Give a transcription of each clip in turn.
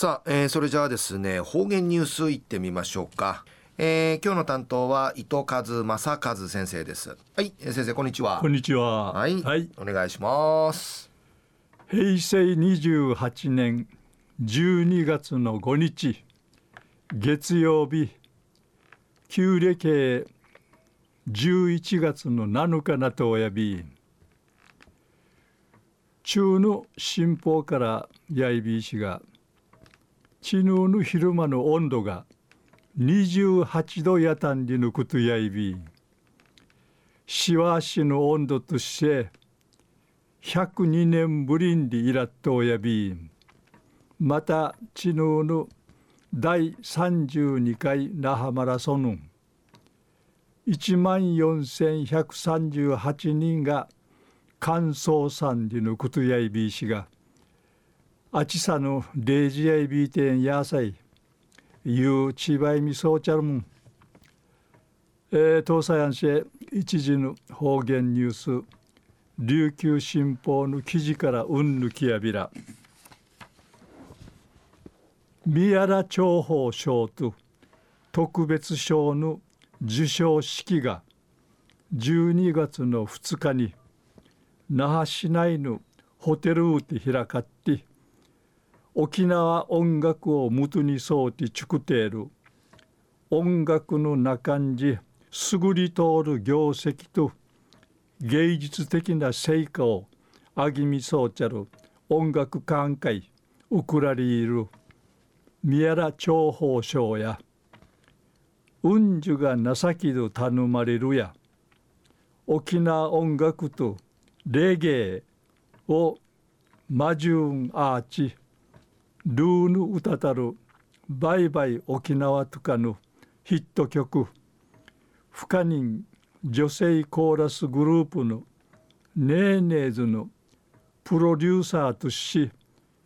さあ、えー、それじゃあですね方言ニュースいってみましょうか、えー、今日の担当は伊藤和正和先生です。はい先生こんにちは。こんにちは。はい、はい、お願いします。平成28年12月の5日月曜日旧暦11月の7日なとおやび中の新報からやいびいしが昨日の昼間の温度が28度やたんりのことやいび。しわしの温度として102年ぶりにいらっとおやび。また昨日の第32回那覇マラソン。1万4138人が乾燥山でのことやいびしが。あちさの0時やいびてんやさいゆうちばいみそうちゃるもんえー、東西安市一時の方言ニュース。琉球新報の記事からうんぬきやびら。宮良長報賞と特別賞の授賞式が12月の2日に那覇市内のホテルで開かって沖縄音楽をもとにそうてちくている。音楽の中んじ優り通る業績と芸術的な成果をあぎみそうちゃる音楽館会ウクラリール宮良長報賞やうんじゅが情きど頼まれるや沖縄音楽とレゲエをマジュンアーチルーヌ歌たるバイバイ沖縄とかのヒット曲不可人女性コーラスグループのネーネーズのプロデューサーとし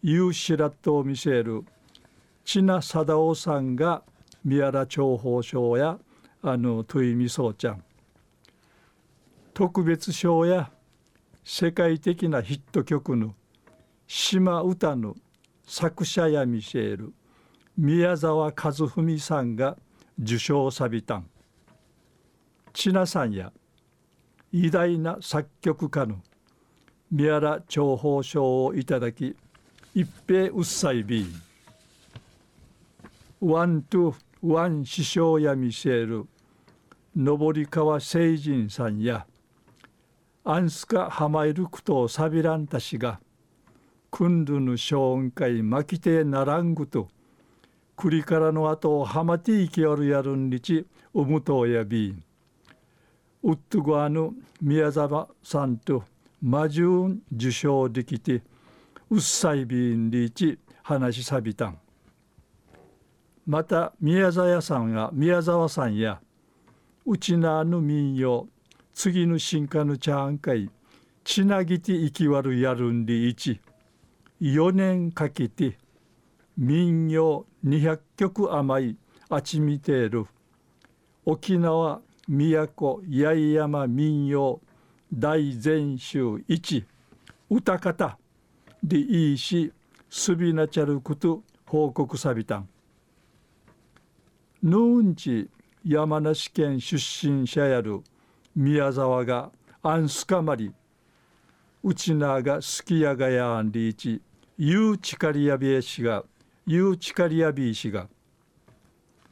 ユーシラットを見せる千奈貞夫さんが宮良長報賞やあのトイミソウちゃん。特別賞や世界的なヒット曲の島歌の作者やミシェール宮沢和文さんが受賞さびたん。千奈さんや偉大な作曲家の宮良長報賞をいただき一平うっさいびワントゥワン師匠や見せる登川聖人さんやアンスカハマイルクトサビランタ氏がクンドゥヌ小音会マキテナラングとクリカラの後ハマティーキオルやるんりちウムトやビーウッドゴアヌ宮沢さんとマジューン受賞できてうっさいビーンリチ話しさびたん。また宮沢さんや宮沢さんやうちなぬ民謡次の進化のチャーン会ちなぎて生きわるやるんりいち。4年かけて民謡200曲余いあちみている。沖縄都八重山民謡大全集一。歌方でいいしすびなちゃること報告さびたんヌーンチ山梨県出身者やる。宮沢がアンスカマリ。うちながすきやがやんりいち。ユーチカリアビエ氏がユーチカリアビー氏が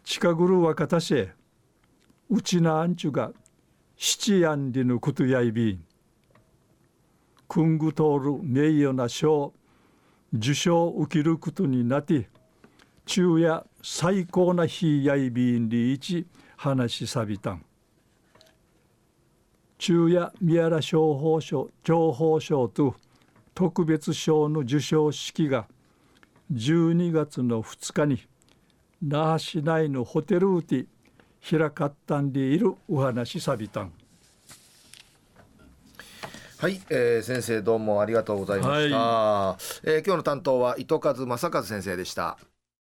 近ぐるわかたせうちなあんちゅが七やんりぬことやいびん。くんぐとおる名誉な賞受賞受けることになって昼夜最高な日やいびんりいち話しさびたん。昼夜宮良商法賞情報賞と特別賞の授賞式が12月の2日に那覇市内のホテルで開かったんでいるお話さびたん。はい、えー、先生どうもありがとうございました、はい、えー、今日の担当は糸数正和先生でした